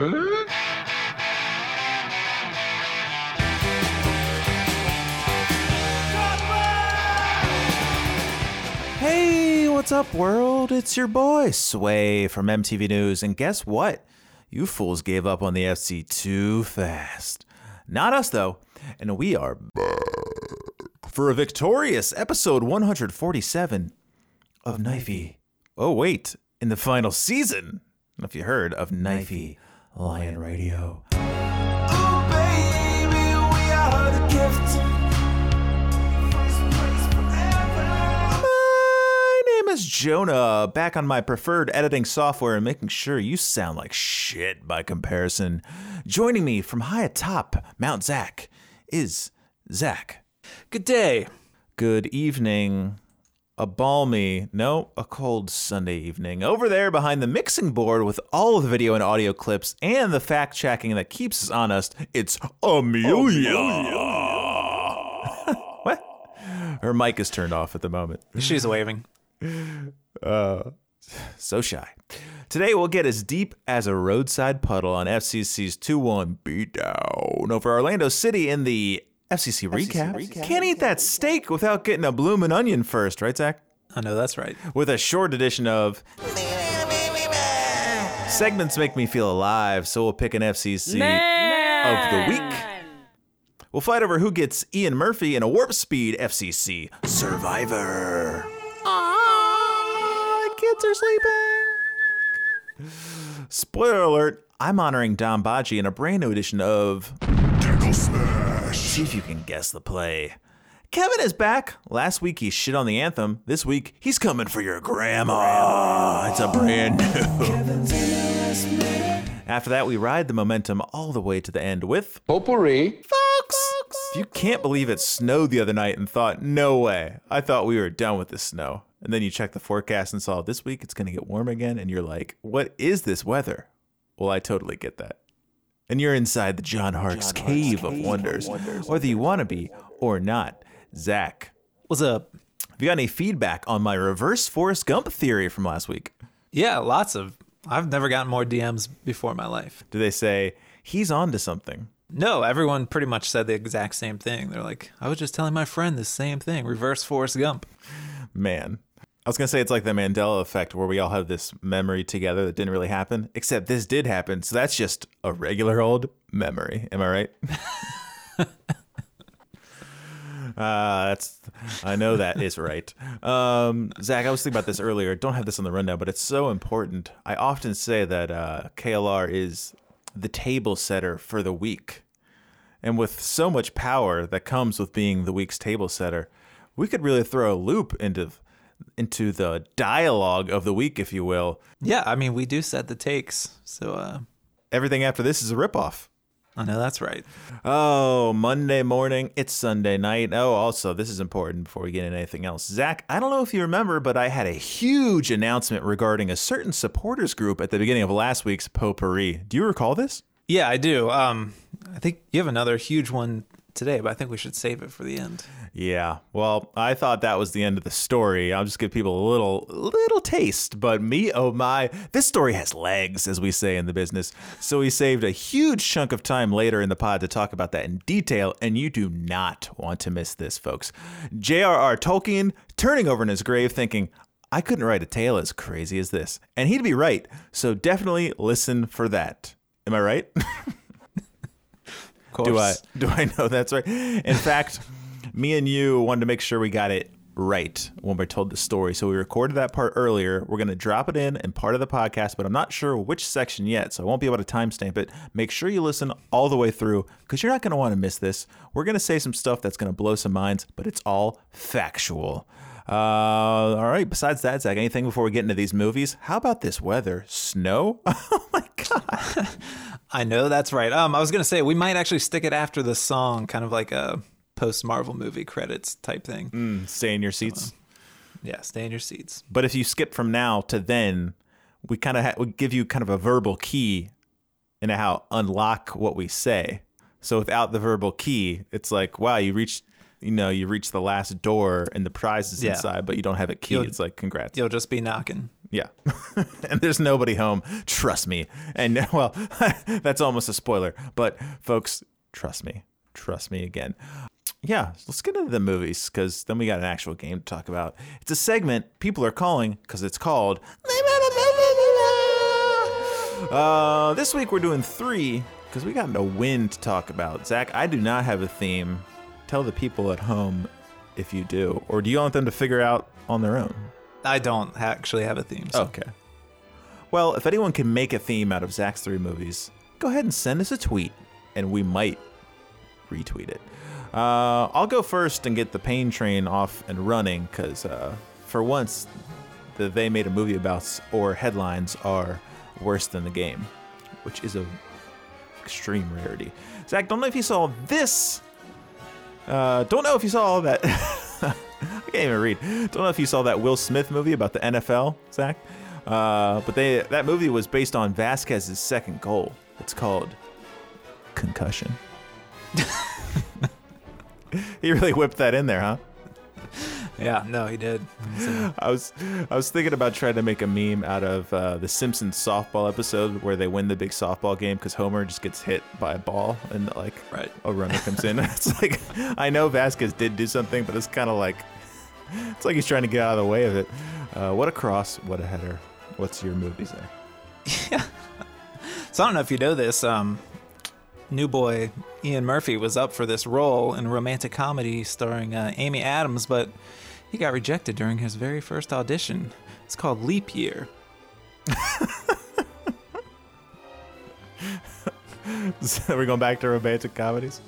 Hey, what's up, world? It's your boy, Sway from MTV News. And guess what? You fools gave up on the FC too fast. Not us, though. And we are for a victorious episode 147 of Knifey. Oh, wait, in the final season. If you heard of Knifey Lion Radio. Ooh, baby, we are the gift. My name is Jonah, back on my preferred editing software and making sure you sound like shit by comparison. Joining me from high atop Mount Zach is Zach. Good day. Good evening. A balmy, no, a cold Sunday evening. Over there behind the mixing board with all of the video and audio clips and the fact checking that keeps us honest, it's Amelia. what? Her mic is turned off at the moment. She's waving. Uh, so shy. Today we'll get as deep as a roadside puddle on FCC's 2-1 beatdown over Orlando City in the FCC, recap. Can't eat that steak without getting a bloomin' onion first, right, Zach? I know that's right. With a short edition of segments make me feel alive, so we'll pick an FCC of the week. We'll fight over who gets Ian Murphy in a warp speed FCC Survivor. Ah, kids are sleeping. Spoiler alert, I'm honoring Don Badji in a brand new edition of See if you can guess the play. Kevin is back. Last week he shit on the anthem. This week he's coming for your grandma. It's a brand new. After that, we ride the momentum all the way to the end with Potpourri. Fox. If you can't believe it snowed the other night and thought, no way, I thought we were done with the snow. And then you check the forecast and saw this week it's going to get warm again. And you're like, what is this weather? Well, I totally get that. And you're inside the John Hart's Cave of Wonders, whether you want to be or not. Zach, What's up? have you got any feedback on my reverse Forrest Gump theory from last week? Yeah, lots of. I've never gotten more DMs before in my life. Do they say, he's on to something? No, everyone pretty much said the exact same thing. They're like, I was just telling my friend the same thing. Reverse Forrest Gump. Man. I was going to say it's like the Mandela effect where we all have this memory together that didn't really happen, except this did happen. So that's just a regular old memory. Am I right? Uh, that's I know that is right. Um, Zach, I was thinking about this earlier. Don't have this on the rundown, but it's so important. I often say that uh, KLR is the table setter for the week, and with so much power that comes with being the week's table setter, we could really throw a loop into into the dialogue of the week, if you will. Yeah, I mean, we do set the takes. So, uh, Everything after this is a ripoff. I know that's right. Oh, Monday morning. It's Sunday night. Oh, also, this is important before we get into anything else. Zach, I don't know if you remember, but I had a huge announcement regarding a certain supporters group at the beginning of last week's Potpourri. Do you recall this? Yeah, I do. Um, I think you have another huge one today, but I think we should save it for the end. Yeah. Well, I thought that was the end of the story. I'll just give people a little little taste, but me oh my, this story has legs as we say in the business. So we saved a huge chunk of time later in the pod to talk about that in detail, and you do not want to miss this, folks. J.R.R. Tolkien turning over in his grave thinking, I couldn't write a tale as crazy as this. And he'd be right. So definitely listen for that. Am I right? Course. Do I do I know that's right? In fact, me and you wanted to make sure we got it right when we told the story. So we recorded that part earlier. We're gonna drop it in in part of the podcast, but I'm not sure which section yet, so I won't be able to timestamp it. Make sure you listen all the way through because you're not gonna want to miss this. We're gonna say some stuff that's gonna blow some minds, but it's all factual. Uh, all right. Besides that, Zach, anything before we get into these movies? How about this weather? Snow? Oh my god! I know that's right. Um, I was gonna say we might actually stick it after the song, kind of like a post Marvel movie credits type thing. Mm, stay in your seats. Yeah, stay in your seats. But if you skip from now to then, we kind of ha- we give you kind of a verbal key into how unlock what we say. So without the verbal key, it's like wow, you reached you know you reach the last door and the prize is Yeah. inside, but you don't have a key. You'll- it's like congrats. You'll just be knocking. Yeah. and there's nobody home. Trust me. And well, that's almost a spoiler. But folks, trust me. Trust me again. Yeah, let's get into the movies because then we got an actual game to talk about. It's a segment people are calling because it's called. Uh, this week we're doing three because we got a win to talk about. Zach, I do not have a theme. Tell the people at home if you do, or do you want them to figure out on their own? I don't actually have a theme. So. Okay. Well, if anyone can make a theme out of Zach's three movies, go ahead and send us a tweet, and we might retweet it. Uh, I'll go first and get the pain train off and running, because uh, for once, the they made a movie about or headlines are worse than the game, which is a extreme rarity. Zach, don't know if you saw this. Uh, don't know if you saw that. I can't even read. Don't know if you saw that Will Smith movie about the NFL, Zach. Uh, but they that movie was based on Vazquez's second goal. It's called Concussion. he really whipped that in there, huh? Yeah, no, he did. So- I was I was thinking about trying to make a meme out of uh, the Simpsons softball episode where they win the big softball game because Homer just gets hit by a ball and like Right. a runner comes in. it's like I know Vazquez did do something, but it's kind of like it's like he's trying to get out of the way of it. Uh, what a cross! What a header! What's your movie there? Yeah. So I don't know if you know this. Um, new boy Ian Murphy was up for this role in a romantic comedy starring uh, Amy Adams, but he got rejected during his very first audition. It's called Leap Year. So we're going back to romantic comedies.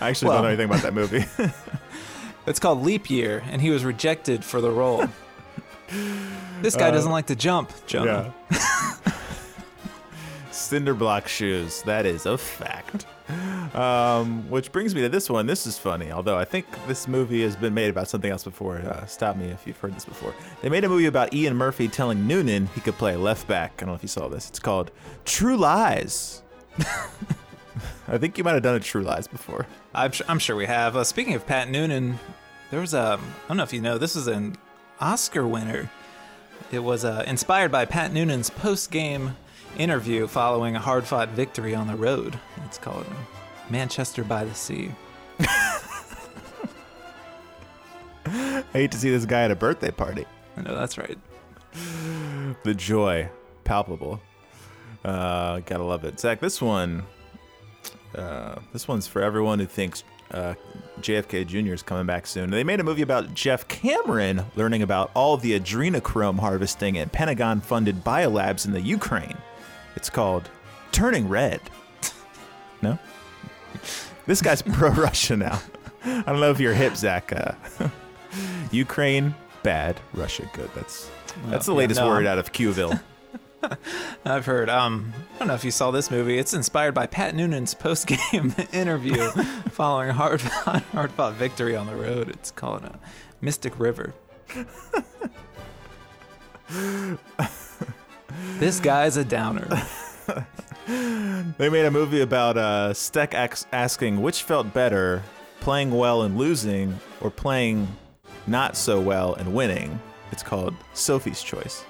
I actually Well- don't know anything about that movie. It's called Leap Year, and he was rejected for the role. this guy Uh, doesn't like to jump, Jonah. Cinder block shoes. That is a fact. Um, which brings me to this one. This is funny, although I think this movie has been made about something else before. Uh, stop me if you've heard this before. They made a movie about Ian Murphy telling Noonan he could play left back. I don't know if you saw this. It's called True Lies. I think you might have done a True Lies before. I'm, I'm sure we have. Uh, speaking of Pat Noonan, there was a, I don't know if you know, this is an Oscar winner. It was uh, inspired by Pat Noonan's post game interview following a hard fought victory on the road. It's called Manchester by the Sea. I hate to see this guy at a birthday party. I know that's right. the joy palpable uh gotta love it zach this one uh this one's for everyone who thinks uh jfk jr is coming back soon they made a movie about geoff cameron learning about all the adrenochrome harvesting at pentagon funded biolabs in the ukraine it's called turning red no this guy's pro-russia now i don't know if you're hip zach uh, ukraine bad russia good that's that's the latest no, word out of Qville. I've heard. Um, I don't know if you saw this movie. It's inspired by Pat Noonan's post game interview following a hard fought, hard fought victory on the road. It's called uh, Mystic River. this guy's a downer. They made a movie about uh, Steck asking which felt better, playing well and losing, or playing not so well and winning. It's called Sophie's Choice.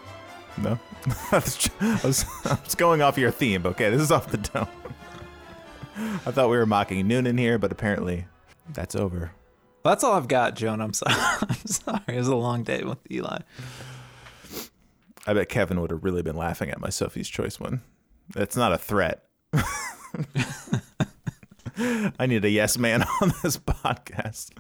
No, I, was, I was I was going off your theme. Okay, this is off the dome. I thought we were mocking Noonan here, but apparently that's over. Well, that's all I've got, Joan. I'm sorry. I'm sorry. It was a long day with Eli. I bet Kevin would have really been laughing at my Sophie's Choice one. That's not a threat. I need a yes man on this podcast.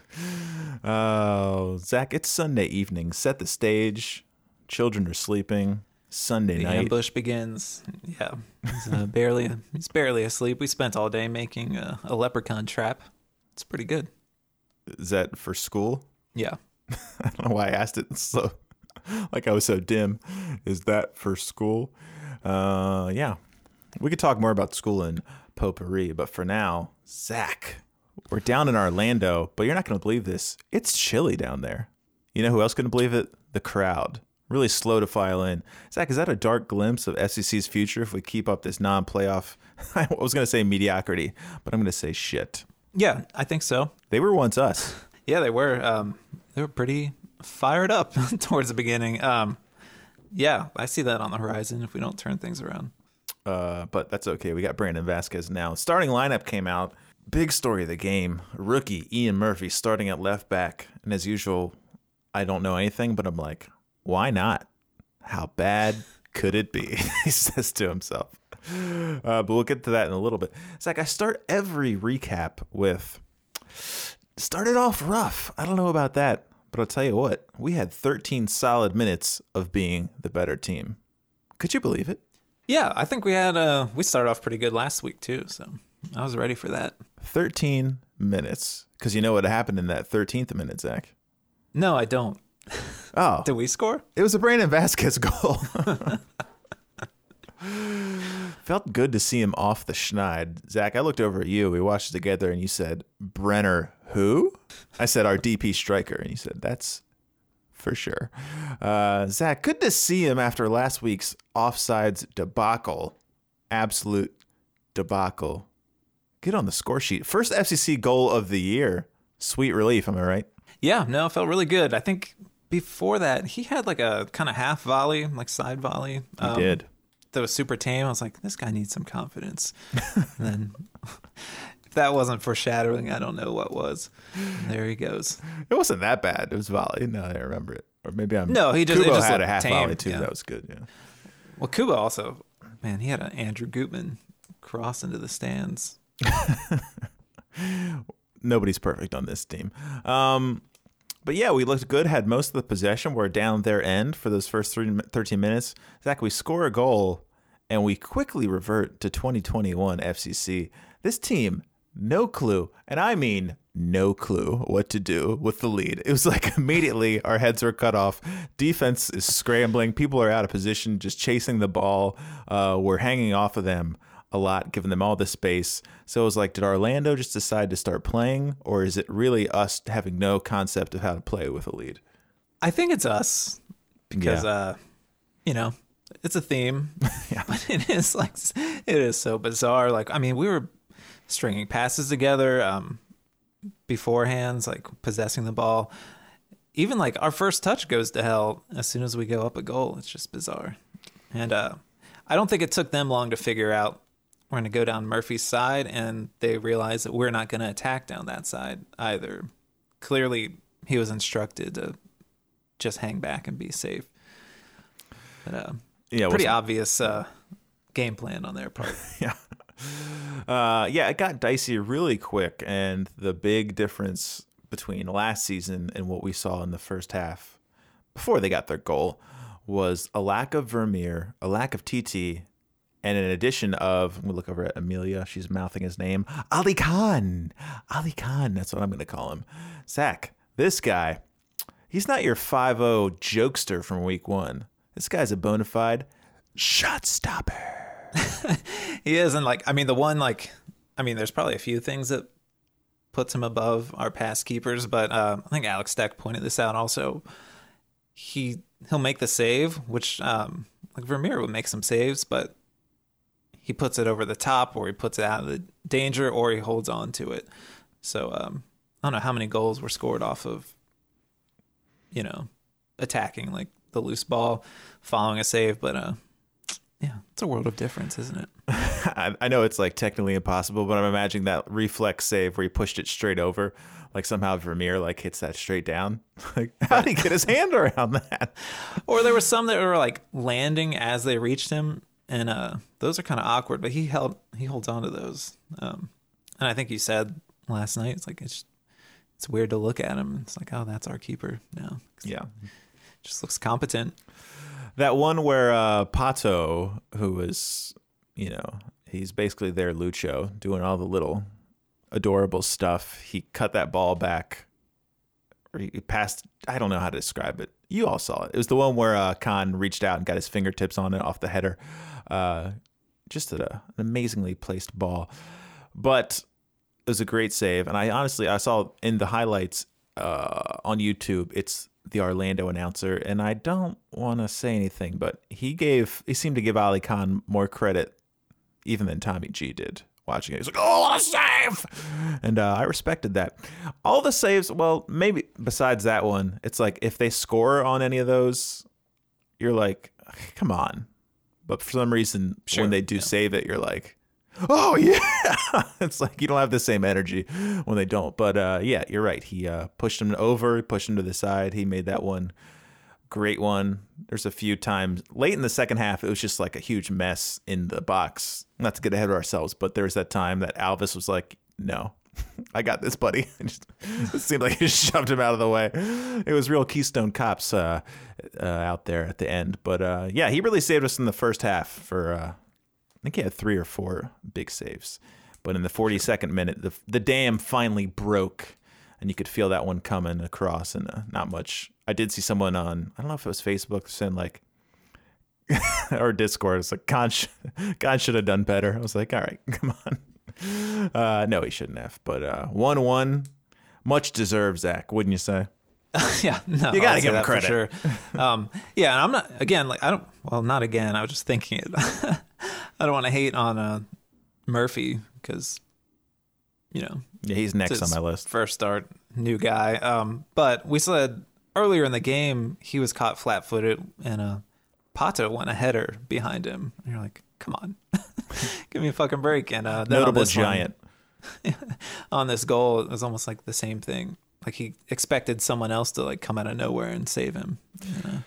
Oh, Zach, it's Sunday evening. Set the stage. Children are sleeping. Sunday night. The night. ambush begins. Yeah, he's uh, barely he's barely asleep. We spent all day making uh, a leprechaun trap. It's pretty good. Is that for school? Yeah. I don't know why I asked it so like I was so dim. Is that for school? Uh yeah. We could talk more about school and potpourri, but for now, Zach, we're down in Orlando, but you're not gonna believe this. It's chilly down there. You know who else couldn't believe it? The crowd. Really slow to file in. Zach, is that a dark glimpse of SEC's future if we keep up this non playoff? I was gonna say mediocrity, but I'm gonna say shit. Yeah, I think so. They were once us. Yeah, they were. Um, they were pretty fired up towards the beginning. Um, Yeah, I see that on the horizon if we don't turn things around. Uh, but that's okay. We got Brandon Vazquez now. Starting lineup came out. Big story of the game. Rookie Ian Murphy starting at left back. And as usual, I don't know anything, but I'm like, why not? How bad could it be? he says to himself. Uh, but we'll get to that in a little bit. It's like I start every recap with started off rough. I don't know about that, but I'll tell you what, we had 13 solid minutes of being the better team. Could you believe it? Yeah, I think we had uh we started off pretty good last week too, so I was ready for that. 13 minutes. Because you know what happened in that 13th minute, Zach? No, I don't. Oh, Did we score? it was a Brandon Vazquez goal. Felt good to see him off the schneid. Zach, I looked over at you. We watched it together, and you said, Brenner, who? I said, our DP striker. And you said, that's for sure. Uh, Zach, good to see him after last week's offsides debacle. Absolute debacle. Get on the score sheet. First FCC goal of the year. Sweet relief, am I right? Yeah, no, it felt really good. I think before that he had like a kind of half volley, like side volley. He um, did. That was super tame. I was like, this guy needs some confidence. and then that wasn't foreshadowing, I don't know what was. And there he goes. It wasn't that bad. It was volley. No, I remember it. Or maybe I'm. No, he just- Kubo just had a half tame, volley too. yeah. That was good. Yeah. Well, Kubo also, man, he had an Andrew Gutman cross into the stands. Nobody's perfect on this team. Um, but yeah, we looked good. Had most of the possession. We're down their end for those first three, 13 minutes. Zach, we score a goal, and we quickly revert to 2021 FCC. This team, no clue, and I mean no clue what to do with the lead. It was like immediately our heads were cut off. Defense is scrambling. People are out of position, just chasing the ball. Uh, we're hanging off of them a lot, giving them all the space. So it was like, did Orlando just decide to start playing, or is it really us having no concept of how to play with a lead? I think it's us because, Yeah. uh, you know, it's a theme. Yeah. But it is like, it is so bizarre. Like, I mean, we were stringing passes together um, beforehands, like possessing the ball. Even like our first touch goes to hell as soon as we go up a goal. It's just bizarre. And uh, I don't think it took them long to figure out we're going to go down Murphy's side, and they realize that we're not going to attack down that side either. Clearly, he was instructed to just hang back and be safe. But, uh, Yeah, pretty obvious uh, game plan on their part. yeah. Uh, yeah, it got dicey really quick, and the big difference between last season and what we saw in the first half, before they got their goal, was a lack of Vermeer, a lack of TT, and an addition of. We look over at Amelia; she's mouthing his name, Ali Khan. Ali Khan, that's what I'm going to call him. Zach, this guy, he's not your 5-0 jokester from week one. This guy's a bona fide shot stopper. he is, and like, I mean, the one, like, I mean, there's probably a few things that puts him above our pass keepers, but uh, I think Alex Deck pointed this out also. He he'll make the save, which um, like Vermeer would make some saves, but he puts it over the top, or he puts it out of the danger, or he holds on to it. So um, I don't know how many goals were scored off of, you know, attacking like the loose ball, following a save, but uh, yeah, it's a world of difference, isn't it? I, I know it's like technically impossible, but I'm imagining that reflex save where he pushed it straight over, like somehow Vermeer like hits that straight down. Like how did he get his hand around that? Or there were some that were like landing as they reached him, and uh, those are kind of awkward. But he held he holds on to those. Um, and I think you said last night, it's like it's it's weird to look at him. It's like, oh, that's our keeper now. Yeah, Just looks competent. That one where uh, Pato, who is, you know, he's basically their Lucho, doing all the little adorable stuff. He cut that ball back, or he passed. I don't know how to describe it. You all saw it. It was the one where uh, Kann reached out and got his fingertips on it off the header. Uh, just a, an amazingly placed ball, but it was a great save. And I honestly, I saw in the highlights uh, on YouTube, it's the Orlando announcer, and I don't want to say anything, but he gave, he seemed to give Ali Khan more credit even than Tommy G did watching it. He's like, oh, what a save! And uh, I respected that. All the saves, well, maybe besides that one, it's like if they score on any of those, you're like, come on. But for some reason, Sure, when they do yeah. save it, you're like, oh yeah. it's like you don't have the same energy when they don't. But uh, yeah, you're right. He uh, pushed him over, pushed him to the side. He made that one great one. There's a few times late in the second half, it was just like a huge mess in the box. Not to get ahead of ourselves, but there was that time that Alvas was like, no. I got this, buddy. It, just, seemed like he shoved him out of the way. It was real Keystone Cops uh, uh, out there at the end. But uh, yeah, he really saved us in the first half for, uh, think he had three or four big saves. But in the 42nd minute, the, the dam finally broke and you could feel that one coming across and uh, not much. I did see someone on, I don't know if it was Facebook saying like, or Discord, it's like, God, sh- God should have done better. I was like, all right, come on. Uh, no, he shouldn't have. But uh, 1 1, much deserved, Zach, wouldn't you say? yeah, no, You gotta I'll say give him credit. Sure. Um, yeah, and I'm not again like I don't. Well, not again. I was just thinking it. I don't want to hate on uh, Murphy because you know Yeah, he's next on my list. First start, new guy. Um, but we said earlier in the game he was caught flat-footed and uh, Pato went a header behind him. And you're like, come on, give me a fucking break. And uh, then on Notable one- giant. on this goal, it was almost like the same thing. Like he expected someone else to like come out of nowhere and save him. You know?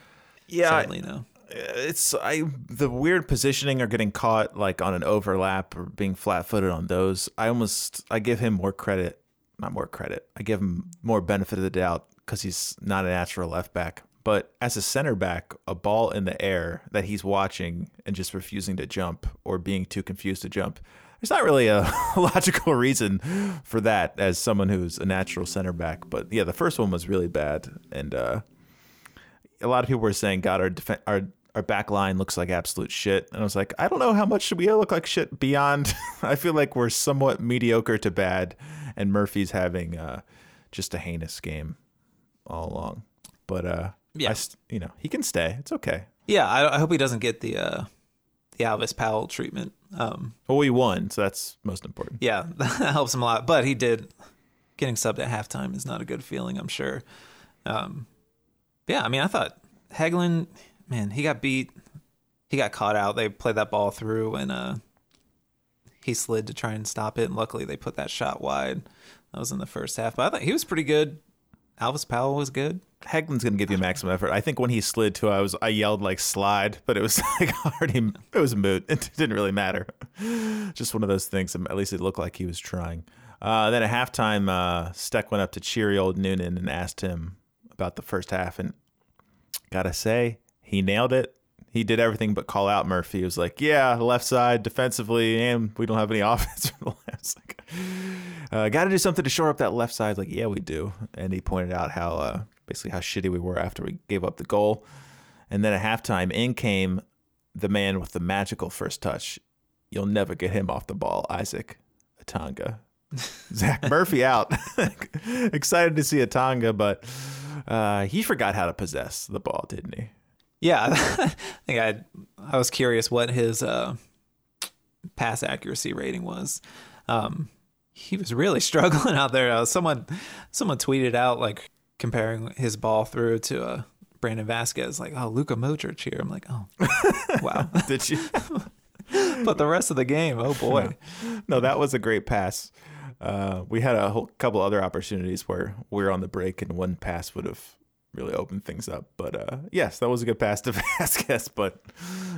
Yeah, Sadly, no. Uh, it's I the weird positioning or getting caught like on an overlap or being flat-footed on those. I almost I give him more credit, not more credit. I give him more benefit of the doubt because he's not a natural left back. But as a center back, a ball in the air that he's watching and just refusing to jump or being too confused to jump. There's not really a logical reason for that as someone who's a natural center back. But yeah, the first one was really bad. And uh, a lot of people were saying, God, our def- our our back line looks like absolute shit. And I was like, I don't know how much we look like shit beyond. I feel like we're somewhat mediocre to bad, and Murphy's having uh, just a heinous game all along. But uh, Yeah. I you know, he can stay. It's okay. Yeah, I, I hope he doesn't get the uh, the Alvas Powell treatment. Um, Well, we won, so that's most important. yeah, that helps him a lot. But he did getting subbed at halftime is not a good feeling, I'm sure. Um, yeah, I mean, I thought Hagglund, man, he got beat. He got caught out. They played that ball through, and uh, he slid to try and stop it. And luckily, they put that shot wide. That was in the first half. But I thought he was pretty good. Alvas Powell was good. Hagglund's gonna give you maximum effort. I think when he slid to, I was I yelled like slide, but it was like already it was a moot. It didn't really matter. Just one of those things. At least it looked like he was trying. Uh, then at halftime, uh, Steck went up to cheery old Noonan and asked him about the first half, and gotta say he nailed it. He did everything but call out Murphy. He was like, "Yeah, left side defensively, and we don't have any offense for the left." Like, uh, got to do something to shore up that left side. Like, yeah, we do. And he pointed out how uh, basically how shitty we were after we gave up the goal. And then at halftime, in came the man with the magical first touch. You'll never get him off the ball, Isaac Atanga. Zach Murphy out. Excited to see Atanga, but uh, he forgot how to possess the ball, didn't he? Yeah, I think I I was curious what his uh, pass accuracy rating was. Um, he was really struggling out there. Uh, someone someone tweeted out like comparing his ball through to uh, Brandon Vazquez, like, "Oh, Luka Modric here." I'm like, "Oh, wow." Did you? but the rest of the game, oh boy. no, that was a great pass. Uh, we had a whole couple other opportunities where we are on the break and one pass would have really opened things up. But uh, yes, that was a good pass to Vazquez, but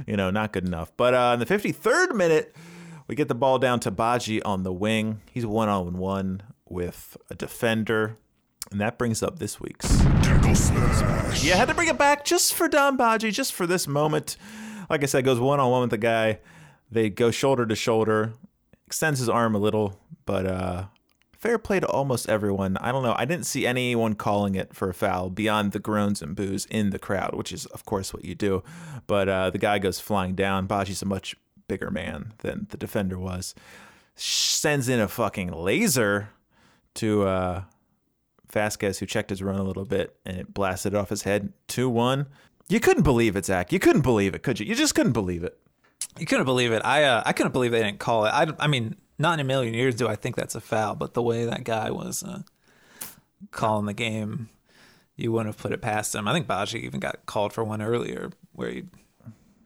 you know, not good enough. But uh, in the 53rd minute, we get the ball down to Badji on the wing. He's one on one with a defender. And that brings up this week's. Yeah, I had to bring it back just for Don Badji, just for this moment. Like I said, goes one on one with the guy. They go shoulder to shoulder, extends his arm a little, but uh, fair play to almost everyone. I don't know. I didn't see anyone calling it for a foul beyond the groans and boos in the crowd, which is, of course, what you do. But uh, the guy goes flying down. Badji's a much bigger man than the defender was. Sends in a fucking laser to uh, Vazquez, who checked his run a little bit, and it blasted off his head. 2 1. You couldn't believe it, Zach. You couldn't believe it, could you? You just couldn't believe it. You couldn't believe it. I uh, I couldn't believe they didn't call it. I, I mean, not in a million years do I think that's a foul, but the way that guy was uh, calling the game, you wouldn't have put it past him. I think Badji even got called for one earlier where he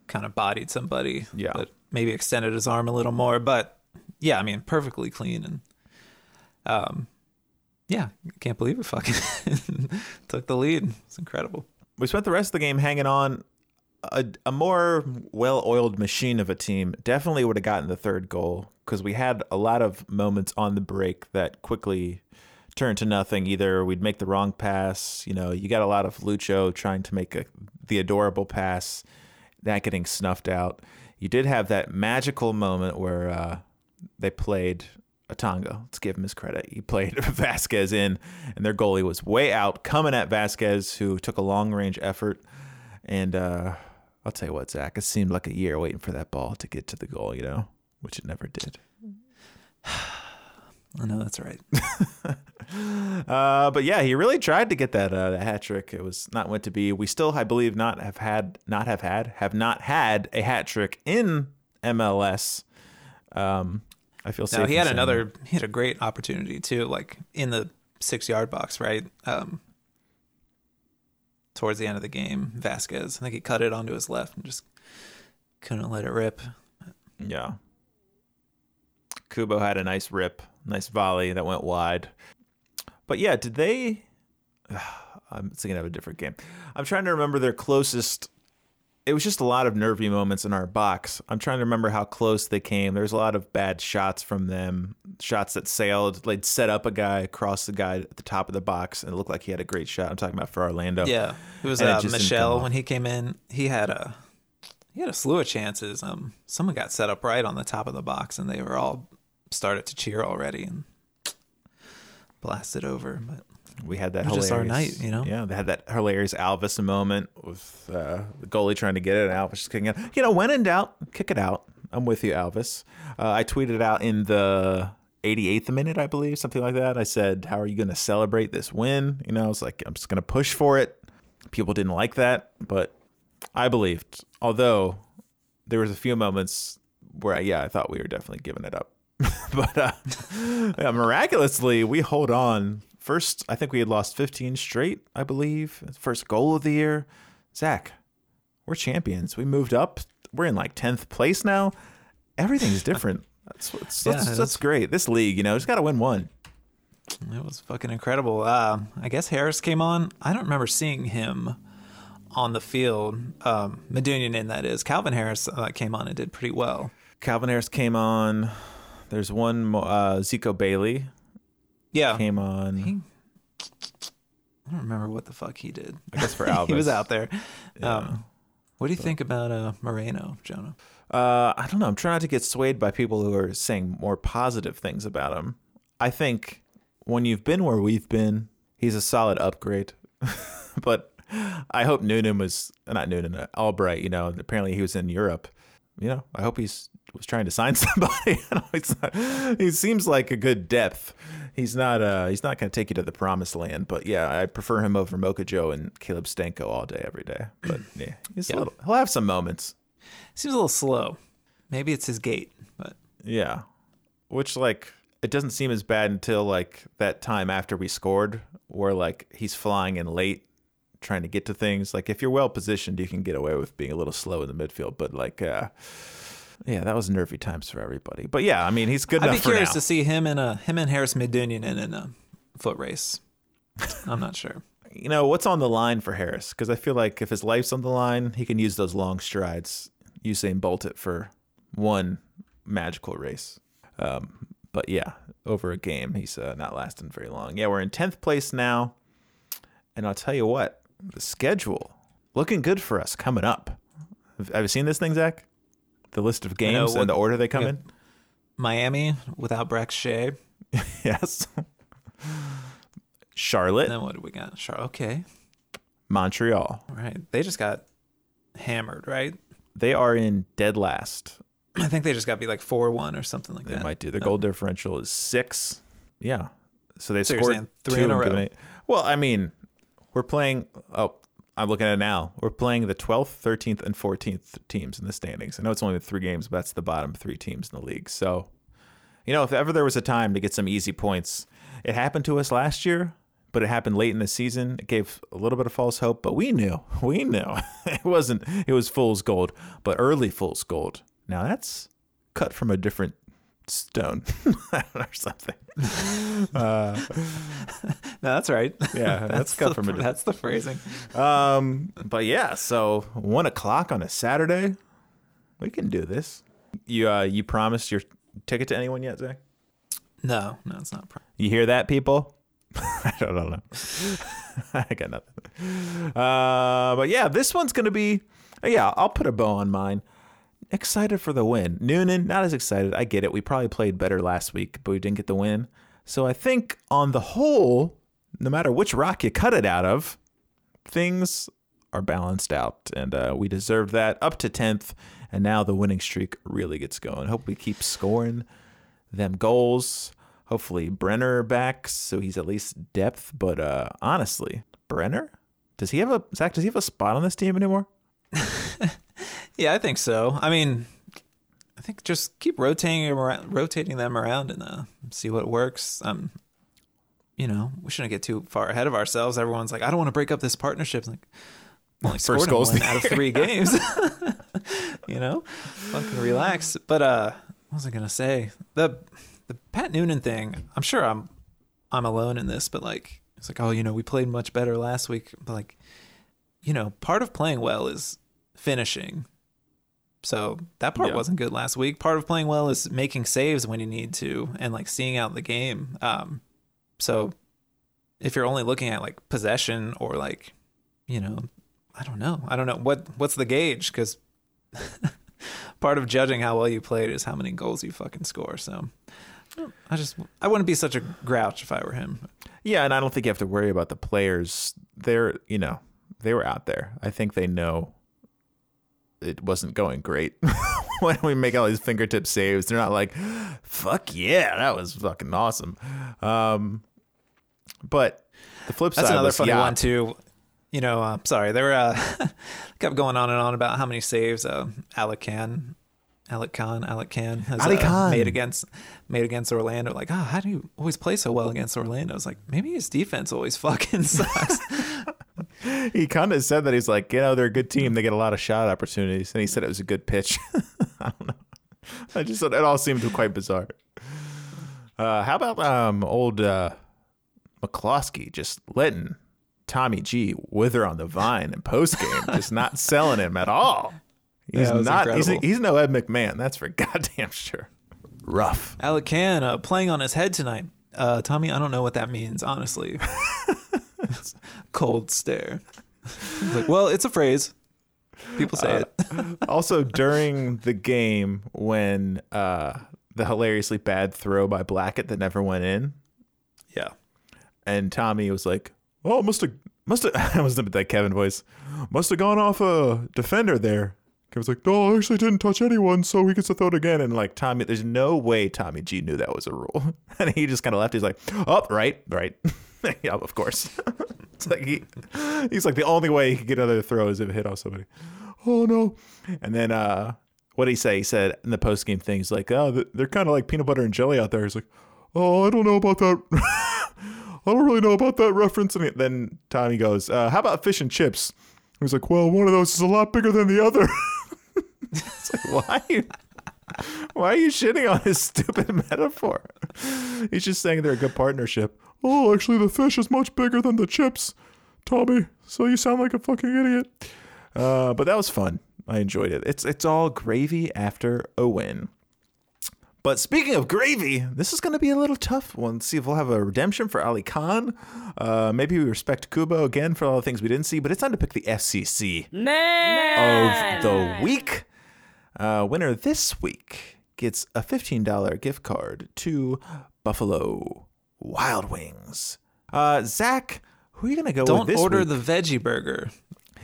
kind of bodied somebody. Yeah. But maybe extended his arm a little more. But yeah, I mean, perfectly clean and um, yeah, can't believe it. Fucking took the lead. It's incredible. we spent the rest of the game hanging on. A, a more well-oiled machine of a team definitely would have gotten the third goal because we had a lot of moments on the break that quickly turned to nothing. Either we'd make the wrong pass, you know, you got a lot of Lucho trying to make a, the adorable pass, that getting snuffed out. You did have that magical moment where uh, they played Atanga. Let's give him his credit. He played Vazquez in, and their goalie was way out, coming at Vazquez, who took a long range effort. And uh, I'll tell you what, Zach, it seemed like a year waiting for that ball to get to the goal, you know, which it never did. I know that's right. Uh, but yeah, he really tried to get that uh, that hat trick. It was not meant to be. We still, I believe, not have had, not have had, have not had a hat trick in MLS. Um, I feel safe. No, he had another. He had a great opportunity too, like in the six yard box, right? Um, towards the end of the game, Vazquez. I think he cut it onto his left and just couldn't let it rip. Yeah. Kubo had a nice rip, nice volley that went wide. But yeah, did they? I'm thinking of a different game. I'm trying to remember their closest. It was just a lot of nervy moments in our box. I'm trying to remember how close they came. There's a lot of bad shots from them, shots that sailed. They'd set up a guy across the guy at the top of the box, and it looked like he had a great shot. I'm talking about for Orlando. Yeah, it was it uh, come Michelle when he came in. He had a he had a slew of chances. Um, someone got set up right on the top of the box, and they were all started to cheer already and blasted over. But We had that It was just our hilarious- night, you know? Yeah, they had that hilarious Alvas moment with uh, the goalie trying to get it, and Alvas just kicking it. You know, when in doubt, kick it out. I'm with you, Alvas. Uh, I tweeted out in the 88th minute, I believe, something like that. I said, "How are you going to celebrate this win?" You know, I was like, "I'm just going to push for it." People didn't like that, but I believed. Although there was a few moments where, yeah, I thought we were definitely giving it up. but uh, yeah, miraculously, we hold on. First, I think we had lost 15 straight, I believe. First goal of the year. Zach, we're champions. We moved up. We're in like 10th place now. Everything's different. That's, that's, Yeah, that's, that's great. This league, you know, just got to win one. It was fucking incredible. Uh, I guess Harris came on. I don't remember seeing him on the field. Um, Medunjanin in that is. Calvin Harris uh, came on and did pretty well. Calvin Harris came on. There's one more. Uh, Zico Bailey Yeah. came on. He- I don't remember what the fuck he did. I guess for Alvin. he was out there. Um, what do you think about uh, Moreno, Jonah? Uh, I don't know. I'm trying not to get swayed by people who are saying more positive things about him. I think when you've been where we've been, he's a solid upgrade. but I hope Noonan was not Noonan, uh, Albright. You know, apparently he was in Europe. You know, I hope he's was trying to sign somebody. I know he's not, he seems like a good depth. He's not. Uh, he's not going to take you to the promised land. But yeah, I prefer him over Mocha Joe and Caleb Stanko all day, every day. But yeah, he's a little. He'll have some moments. Seems a little slow. Maybe it's his gait, but Yeah. Which like it doesn't seem as bad until like that time after we scored where like he's flying in late trying to get to things. Like if you're well positioned, you can get away with being a little slow in the midfield, but like uh yeah, that was nervy times for everybody. But yeah, I mean, he's good I'd enough be curious now. to see him in a him and Harris Medunjanin in, in a foot race. I'm not sure. you know, what's on the line for Harris? Cuz I feel like if his life's on the line, he can use those long strides. Usain Bolt it for one magical race. Um, but yeah, over a game, he's uh, not lasting very long. Yeah, we're in 10th place now. And I'll tell you what, the schedule looking good for us coming up. Have, have you seen this thing, Zach? The list of games what- and the order they come yeah. in? Miami without Brek Shea. yes. Charlotte, And then what do we got? Char- okay. Montreal. All right. They just got hammered, right? They are in dead last. I think they just got to be like 4 1 or something like They that. They might do. Their oh. goal differential is six. Yeah. So they So scored three two in a row. Well, I mean, we're playing. Oh, I'm looking at it now. We're playing the 12th, 13th, and 14th teams in the standings. I know it's only three games, but that's the bottom three teams in the league. So, you know, if ever there was a time to get some easy points, it happened to us last year. but it happened late in the season. It gave a little bit of false hope, but we knew, we knew it wasn't. It was fool's gold, but early fool's gold. Now that's cut from a different stone or something. No, that's right. Yeah, that's cut the, from a. That's the phrasing. Um, but yeah, so one o'clock on a Saturday, we can do this. You uh, you promised your ticket to anyone yet, Zach? No, no, it's not. You hear that, people? I don't, I don't know. I got nothing. Uh, but yeah, this one's gonna be. Yeah, I'll put a bow on mine. Excited for the win. Noonan, not as excited. I get it. We probably played better last week, but we didn't get the win. So I think on the whole, no matter which rock you cut it out of, things are balanced out, and uh, we deserved that up to tenth. And now the winning streak really gets going. Hope we keep scoring them goals. Hopefully Brenner back, so he's at least depth. But uh, honestly, Brenner, does he have a Zach? Does he have a spot on this team anymore? yeah, I think so. I mean, I think just keep rotating them around, rotating them around and uh, see what works. Um, you know, we shouldn't get too far ahead of ourselves. Everyone's like, I don't want to break up this partnership. It's like, only First scored in goal's one out of three games. you know, fucking relax. But uh, what was I gonna say? The the Pat Noonan thing. I'm sure I'm I'm alone in this, but like it's like, oh, you know, we played much better last week. But like, you know, part of playing well is finishing. So that part Yeah. wasn't good last week. Part of playing well is making saves when you need to and like seeing out the game. Um, so if you're only looking at like possession or like, you know, I don't know. I don't know what what's the gauge because part of judging how well you played is how many goals you fucking score. So I just I wouldn't be such a grouch if I were him. Yeah, and I don't think you have to worry about the players. They're you know they were out there. I think they know it wasn't going great when we make all these fingertip saves. They're not like, "Fuck yeah, that was fucking awesome." Um, but the flip That's side another was, funny yeah, one too. You know, uh, sorry, they were uh, kept going on and on about how many saves uh, Alec Kann, Alec Kann, Alec Kann has uh, Khan. made against made against Orlando. Like, oh, how do you always play so well against Orlando? It's like maybe his defense always fucking sucks. he kind of said that he's like, you know, they're a good team. They get a lot of shot opportunities, and he said it was a good pitch. I don't know. I just it all seemed quite bizarre. Uh, how about um old uh, McCloskey just letting Tommy G wither on the vine in post game, just not selling him at all. He's Yeah, not. He's, he's no Ed McMahon. That's for goddamn sure. Rough. Alec Kann uh, playing on his head tonight. Uh, Tommy, I don't know what that means, honestly. Cold stare. Like, well, it's a phrase. People say it. also during the game when uh, the hilariously bad throw by Blackett that never went in, Yeah. and Tommy was like, "Oh, must have, must have." I was that Kevin voice. Must have gone off a defender there. Kevin's like, "No, I actually didn't touch anyone, so he gets to throw it again." And like Tommy, there's no way Tommy G knew that was a rule, and he just kind of left. He's like, "Oh, right, right, yeah, of course." it's like he, he's like the only way he could get another throw is if it hit off somebody. Oh no! And then uh, what did he say? He said in the post game thing, he's like, "Oh, they're kind of like peanut butter and jelly out there." He's like, "Oh, I don't know about that." I don't really know about that reference. And then Tommy goes, uh, "How about fish and chips?" He's like, "Well, one of those is a lot bigger than the other." it's like, why? Are you, why are you shitting on his stupid metaphor? He's just saying they're a good partnership. Oh, actually, the fish is much bigger than the chips, Tommy. So you sound like a fucking idiot. Uh, but that was fun. I enjoyed it. It's it's all gravy after a win. But speaking of gravy, this is going to be a little tough one. See if we'll have a redemption for Ali Khan. Uh, maybe we respect Kubo again for all the things we didn't see. But it's time to pick the FCC of the week. Uh, winner this week gets a $15 gift card to Buffalo Wild Wings. Uh, Zach, who are you going to go with? Don't with this order week? the veggie burger.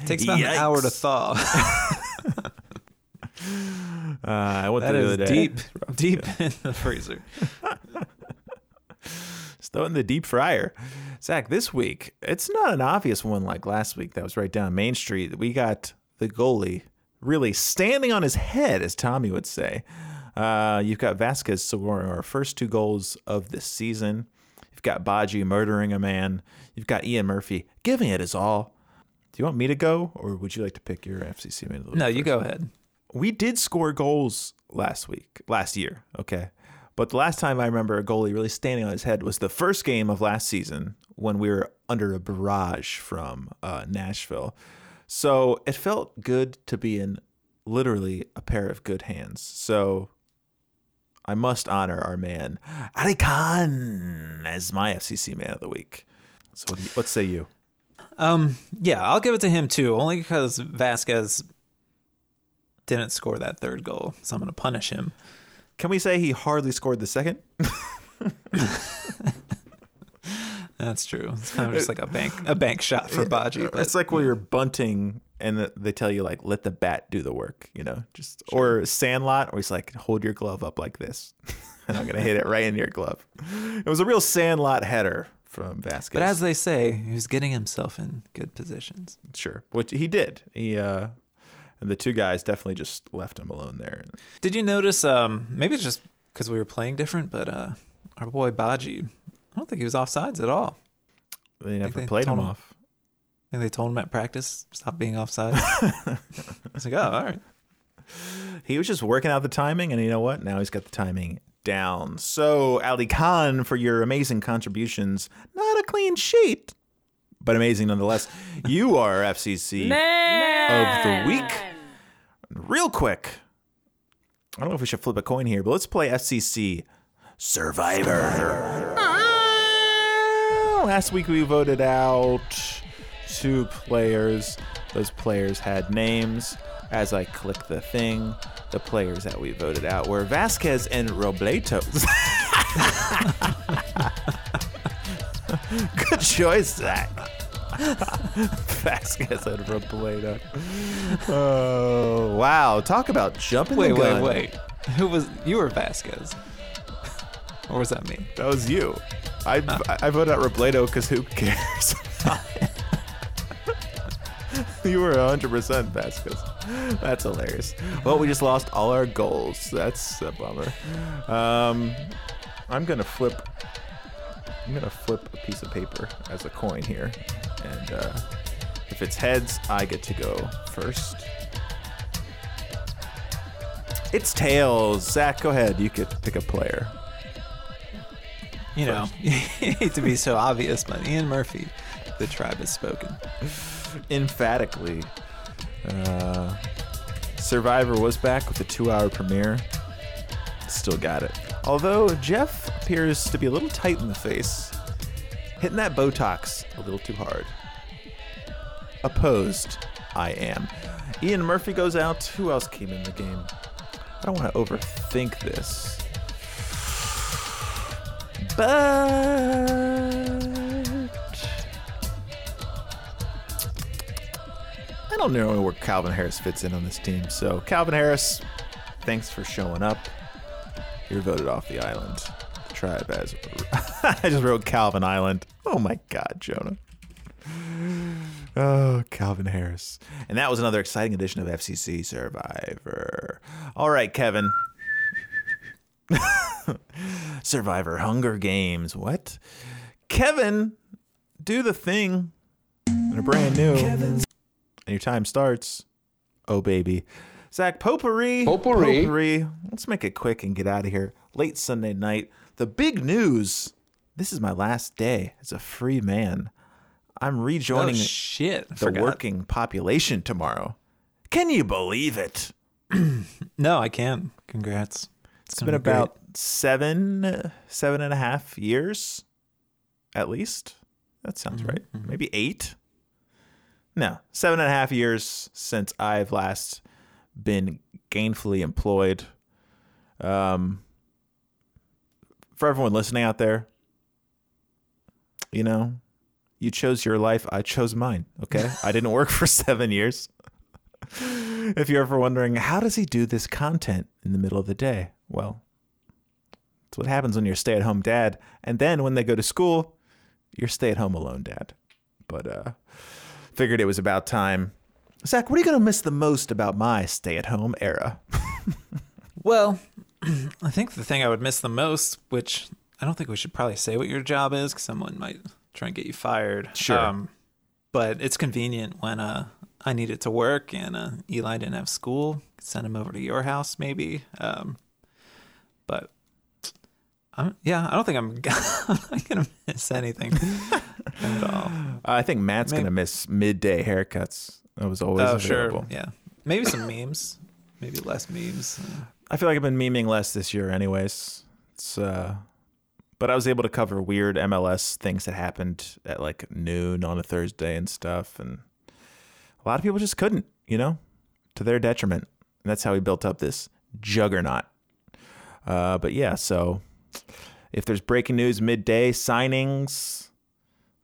It takes about an hour to thaw. Uh, I went that the other day. deep, deep in the freezer. Just throw it in the deep fryer. Zach, this week, it's not an obvious one like last week that was right down Main Street. We got the goalie really standing on his head, as Tommy would say. Uh, you've got Vazquez scoring our first two goals of this season. You've got Badji murdering a man. You've got Ian Murphy giving it his all. Do you want me to go, or would you like to pick your FCC man? No, you go ahead. we did score goals last week, last year, okay? But the last time I remember a goalie really standing on his head was the first game of last season when we were under a barrage from uh, Nashville. So it felt good to be in literally a pair of good hands. So I must honor our man, Alec Kann, as my FCC man of the week. So what, you, what say you? Um, yeah, I'll give it to him too, only because Vazquez didn't score that third goal, so I'm going to punish him. Can we say he hardly scored the second? That's true. It's kind of just like a bank a bank shot for Badji. But It's like when you're bunting and they tell you like let the bat do the work, you know, just or Sandlot, where he's like hold your glove up like this, and I'm gonna hit it right in your glove. It was a real Sandlot header from Vazquez. but as they say, he was getting himself in good positions. sure, which he did. He uh, and the two guys definitely just left him alone there. Did you notice? Um, maybe it's just because we were playing different, but uh, our boy Badji, I don't think he was offsides at all. They never they played him him- off. I think they told him at practice, stop being offside. I was like, oh, all right. He was just working out the timing, and you know what? Now he's got the timing down. So, Alec Kann, for your amazing contributions, not a clean sheet, but amazing nonetheless. You are FCC of the week. Real quick, I don't know if we should flip a coin here, but let's play FCC Survivor. Last week we voted out two players. Those players had names. As I click the thing, the players that we voted out were Vazquez and Robleto. Good choice, Zach. Vazquez and Robledo. Oh, wow. Talk about jumping Wait, the wait, gun. wait. Who was you were Vazquez? Or was that me? That was you. I, I voted out Robledo because who cares? you were 100% Vazquez. That's hilarious. Well, we just lost all our goals. That's a bummer. Um, I'm gonna flip. I'm gonna flip a piece of paper as a coin here, and uh, if it's heads, I get to go first. It's tails. Zach, go ahead. You could pick a player. You know, hate to be so obvious, but Ian Murphy, the tribe has spoken. emphatically. Uh, Survivor was back with a two-hour premiere. Still got it. Although Jeff appears to be a little tight in the face, hitting that Botox a little too hard. Opposed, I am. Ian Murphy goes out. Who else came in the game? I don't want to overthink this. But I don't know where Calvin Harris fits in on this team. So, Calvin Harris, thanks for showing up. You're voted off the island. The tribe has. I just wrote Calvin Island. Oh my God, Jonah. Oh, Calvin Harris. And that was another exciting edition of FCC Survivor. All right, Kevin. Survivor Hunger Games. What? Kevin, do the thing. And a brand new. And your time starts. Oh, baby. Zach, potpourri. Potpourri. Let's make it quick and get out of here. Late Sunday night. The big news. This is my last day as a free man. I'm Oh rejoining shit! The forgot. working population tomorrow. Can you believe it? No, I can't. Congrats. It's been about seven, seven and a half years, at least. That sounds right. Maybe eight. No, seven and a half years since I've last been gainfully employed. Um, for everyone listening out there, you know, you chose your life. I chose mine. Okay. I didn't work for seven years. if you're ever wondering, how does he do this content in the middle of the day? Well, it's what happens when you're a stay at home dad. And then when they go to school, you're stay at home alone dad. But uh figured it was about time. Zach, what are you gonna miss the most about my stay at home era? Well, I think the thing I would miss the most, which I don't think we should probably say what your job is because someone might try and get you fired. Sure. but it's convenient when uh, I needed to work and uh, Eli didn't have school. Send him over to your house, maybe. Um, but I'm, yeah, I don't think I'm, I'm not gonna miss anything at all. I think Matt's Maybe- gonna miss midday haircuts. That was always Oh, available. sure. Yeah, maybe some memes. Maybe less memes. I feel like I've been memeing less this year, anyways. It's uh, but I was able to cover weird MLS things that happened at like noon on a Thursday and stuff, and a lot of people just couldn't, you know, to their detriment. And that's how we built up this juggernaut. Uh, but yeah, so if there's breaking news midday signings,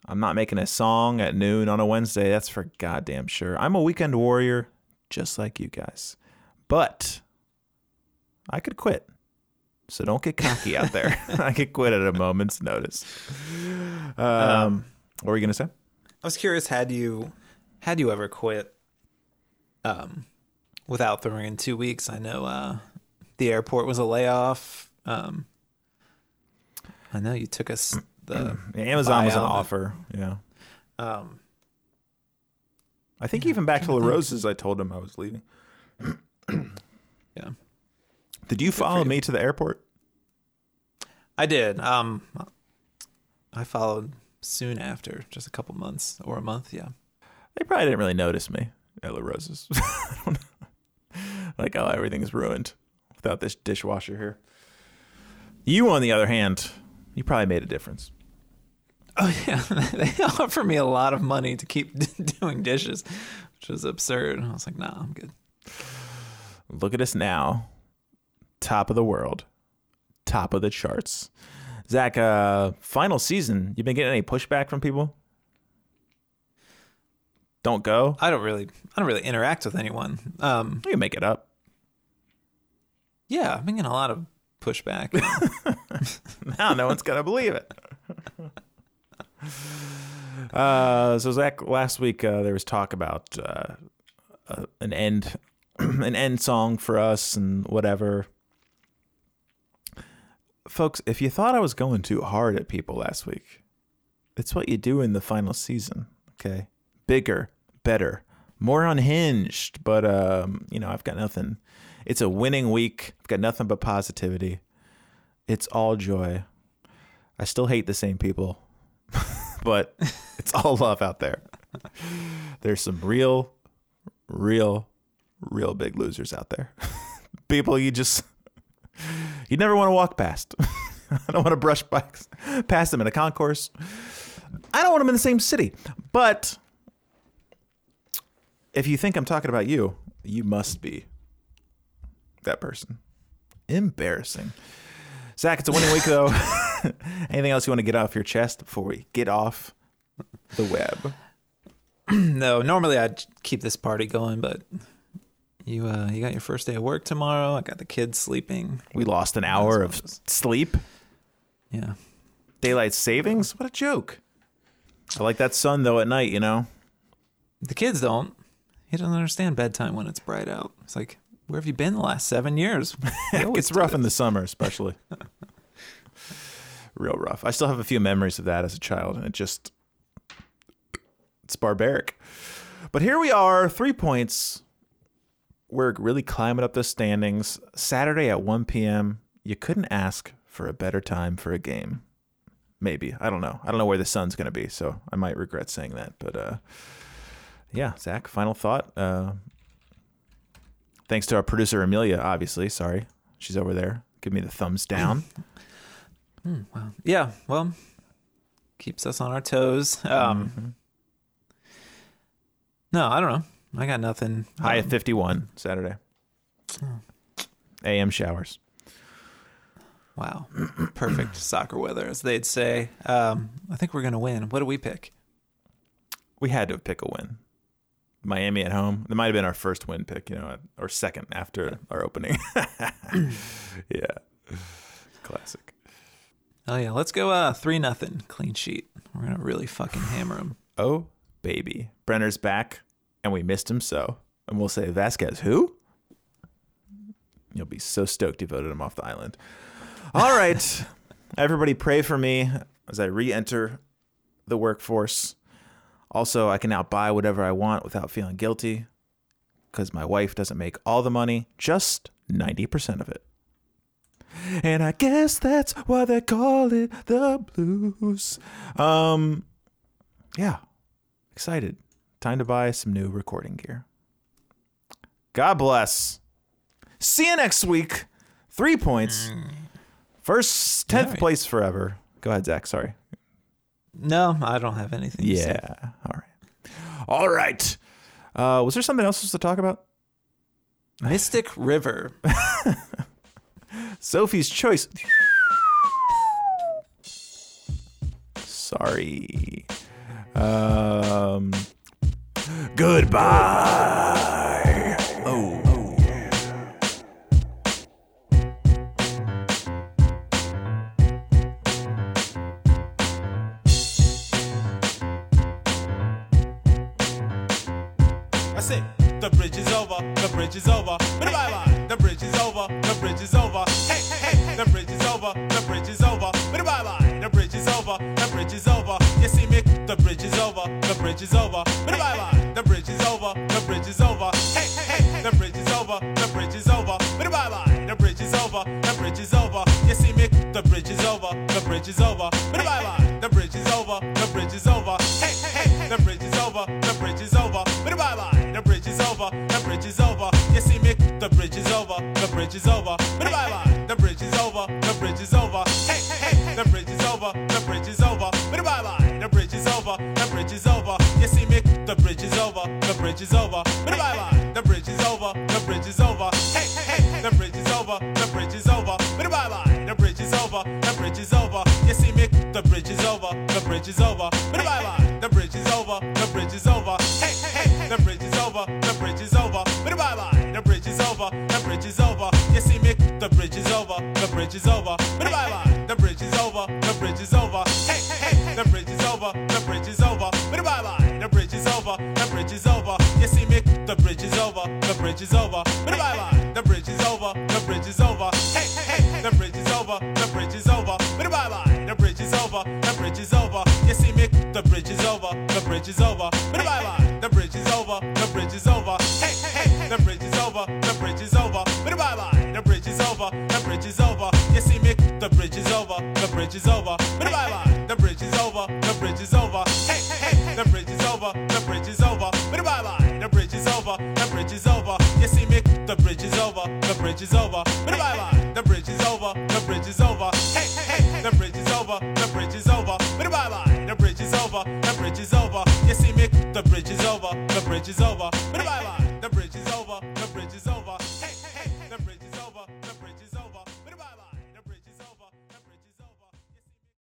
I'm not making a song at noon on a Wednesday. That's for goddamn sure. I'm a weekend warrior, just like you guys. But I could quit. So don't get cocky out there. I could quit at a moment's notice. Um, what were you gonna say? I was curious, had you had you ever quit um, without throwing in two weeks? I know uh, the airport was a layoff. Um, I know you took us the Yeah, Amazon was an offer. Yeah. um, I think even back to LaRosa's, I told him I was leaving. yeah. Did you follow you. me to the airport? I did. Um, I followed soon after, just a couple months or a month. Yeah. They probably didn't really notice me at LaRosa's. I don't know. Like, oh, everything's ruined without this dishwasher here. You, on the other hand, you probably made a difference. Oh yeah, they offered me a lot of money to keep doing dishes, which was absurd. I was like, nah, I'm good. Look at us now. Top of the world. Top of the charts. Zach, uh, final season. You been getting any pushback from people? Don't go. I don't really, I don't really interact with anyone. Um, You can make it up. Yeah, I've been getting a lot of pushback. Now no one's gonna believe it. Uh, so Zach, last week uh, there was talk about uh, uh, an end, an end song for us and whatever. Folks, if you thought I was going too hard at people last week, it's what you do in the final season. Okay, bigger, better, more unhinged. But um, you know, I've got nothing. It's a winning week. I've got nothing but positivity. It's all joy. I still hate the same people, but it's all love out there. There's some real, real, real big losers out there. people you just you never want to walk past. I don't want to brush by, past them in a concourse. I don't want them in the same city. But if you think I'm talking about you, you must be that person. Embarrassing. Zach, it's a winning week though. Anything else you want to get off your chest before we get off the web? no, normally I'd keep this party going, but you, uh, you got your first day of work tomorrow. I got the kids sleeping. We lost an hour of sleep. Yeah, Daylight savings? What a joke. I like that sun though at night, you know? the kids don't. He doesn't understand bedtime when it's bright out. It's like, where have you been the last seven years? It gets rough this. in the summer, especially. Real rough. I still have a few memories of that as a child, and it just it's barbaric. But here we are, three points. We're really climbing up the standings. Saturday at 1 p.m. You couldn't ask for a better time for a game. Maybe. I don't know. I don't know where the sun's going to be, so I might regret saying that. But uh, yeah, Zach, final thought. Uh, thanks to our producer, Amelia, obviously. Sorry. She's over there. Give me the thumbs down. Hmm, wow. Yeah, well, keeps us on our toes. Um, Mm-hmm. No, I don't know. I got nothing. High Um, at 51 Saturday. AM showers. Wow. Perfect soccer weather, as they'd say. Um, I think we're going to win. What do we pick? We had to pick a win. Miami at home. That might have been our first win pick, you know, or second after our opening. yeah, classic. Oh yeah, let's go uh, three nothing clean sheet. We're gonna really fucking hammer him. oh baby, Brenner's back, and we missed him so. And we'll say Vazquez who? You'll be so stoked you voted him off the island. All right, everybody, pray for me as I re-enter the workforce. Also, I can now buy whatever I want without feeling guilty because my wife doesn't make all the money, just 90% of it. And I guess that's why they call it the blues. Um yeah. Excited. Time to buy some new recording gear. God bless. See you next week. 3 points. First 10th place forever. Go ahead, Zach. Sorry. No, I don't have anything. Yeah. All right. Uh, was there something else to talk about? Mystic River. Sophie's Choice. Sorry. Um, goodbye. It's over.